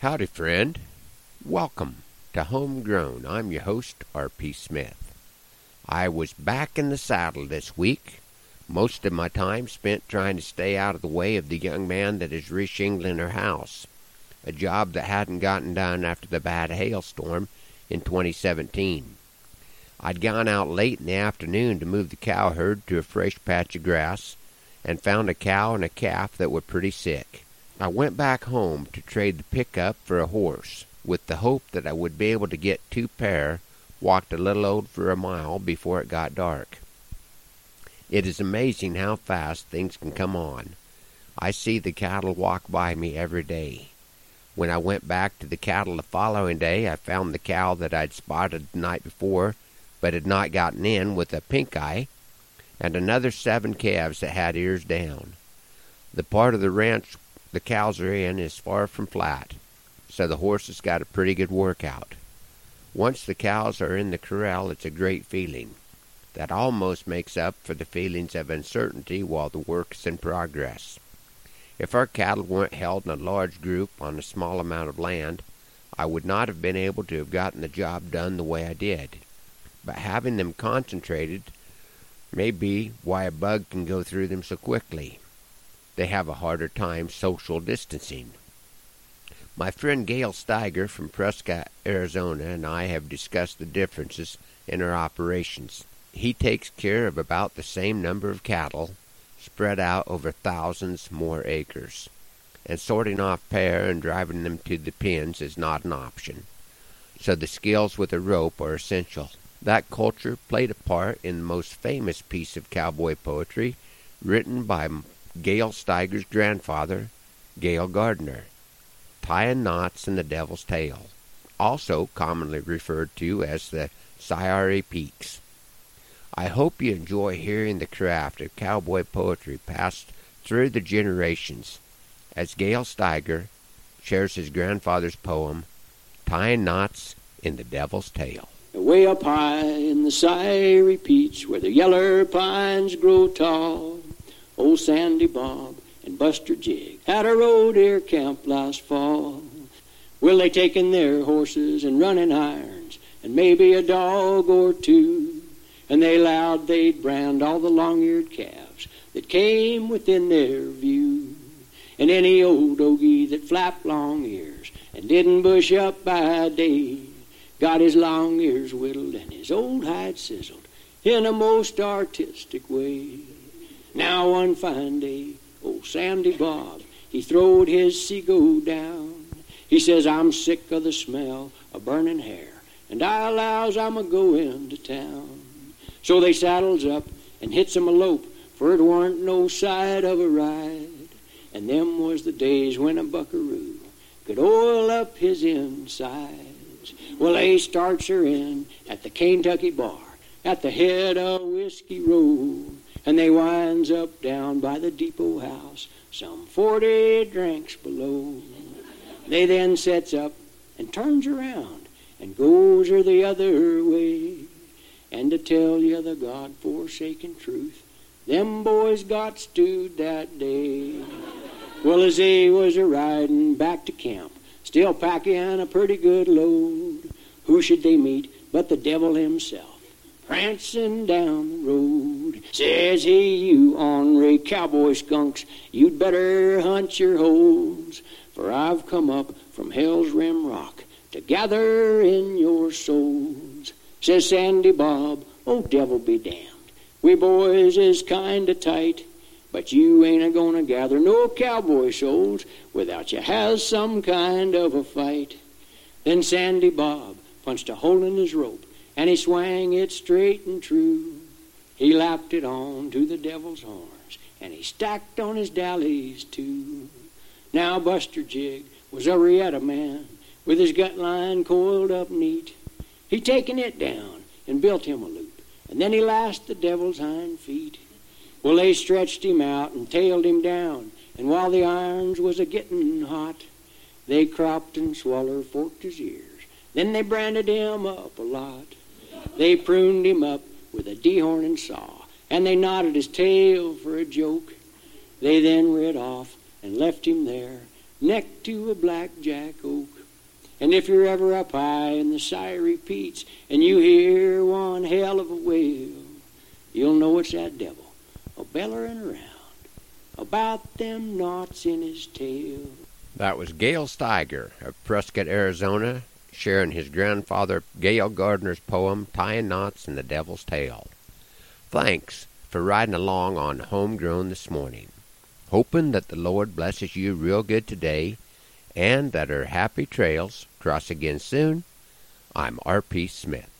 Howdy, friend. Welcome to Homegrown. I'm your host, R.P. Smith. I was back in the saddle this week. Most of my time spent trying to stay out of the way of the young man that is reshingling her house, a job that hadn't gotten done after the bad hailstorm in 2017. I'd gone out late in the afternoon to move the cow herd to a fresh patch of grass and found a cow and a calf that were pretty sick. I went back home to trade the pickup for a horse, with the hope that I would be able to get two pair walked a little over a mile before it got dark. It is amazing how fast things can come on. I see the cattle walk by me every day. When I went back to the cattle the following day, I found the cow that I'd spotted the night before, but had not gotten in with a pink eye, and another seven calves that had ears down. The part of the ranch the cows are in is far from flat, so the horses got a pretty good workout. Once the cows are in the corral, it's a great feeling. That almost makes up for the feelings of uncertainty while the work is in progress. If our cattle weren't held in a large group on a small amount of land, I would not have been able to have gotten the job done the way I did. But having them concentrated may be why a bug can go through them so quickly they have a harder time social distancing. My friend Gail Steiger from Prescott, Arizona, and I have discussed the differences in our operations. He takes care of about the same number of cattle, spread out over thousands more acres, and sorting off pair and driving them to the pens is not an option. So the skills with a rope are essential. That culture played a part in the most famous piece of cowboy poetry written by Gail Steiger's grandfather, Gail Gardner, tying knots in the Devil's Tail, also commonly referred to as the Sierra Peaks. I hope you enjoy hearing the craft of cowboy poetry passed through the generations as Gail Steiger shares his grandfather's poem, Tying Knots in the Devil's Tail. Way up high in the Sierry Petes where the yeller pines grow tall, Old Sandy Bob and Buster Jig had a road camp last fall. Well, they taken their horses and running irons and maybe a dog or two, and they allowed they'd brand all the long-eared calves that came within their view. And any old ogie that flapped long ears and didn't bush up by day got his long ears whittled and his old hide sizzled in a most artistic way. Now one fine day, old Sandy Bob, he throwed his seago down. He says, I'm sick of the smell of burning hair, and I allows I'm a goin' to town. So they saddles up and hits him a lope, for it warn't no sight of a ride. And them was the days when a buckaroo could oil up his insides. Well, they starts her in at the Kentucky bar at the head of Whiskey Road and they winds up down by the depot house, some forty drinks below. They then sets up and turns around and goes her the other way. And to tell you the God-forsaken truth, them boys got stewed that day. Well, as they was a riding back to camp, still packing a pretty good load, who should they meet but the devil himself? Prancing down the road. Says he, you ornery cowboy skunks, you'd better hunt your holes, for I've come up from Hell's Rim Rock to gather in your souls. Says Sandy Bob, oh devil be damned, we boys is kinda tight, but you ain't a gonna gather no cowboy souls without you has some kind of a fight. Then Sandy Bob punched a hole in his rope and he swang it straight and true. He lapped it on to the devil's horns, and he stacked on his dallies too. Now Buster Jig was a reata man, with his gut line coiled up neat. He taken it down and built him a loop, and then he lashed the devil's hind feet. Well, they stretched him out and tailed him down, and while the irons was a gettin' hot, they cropped and swaller forked his ears. Then they branded him up a lot. They pruned him up with a dehorn and saw, and they knotted his tail for a joke. They then rid off and left him there, neck to a blackjack oak. And if you're ever up high and the Sierry Petes and you hear one hell of a wail, you'll know it's that devil a bellerin' around about them knots in his tail. That was Gail Steiger of Prescott, Arizona, sharing his grandfather Gail Gardner's poem Tying Knots in the Devil's Tail. Thanks for riding along on Homegrown this morning. Hoping that the Lord blesses you real good today and that our happy trails cross again soon. I'm R.P. Smith.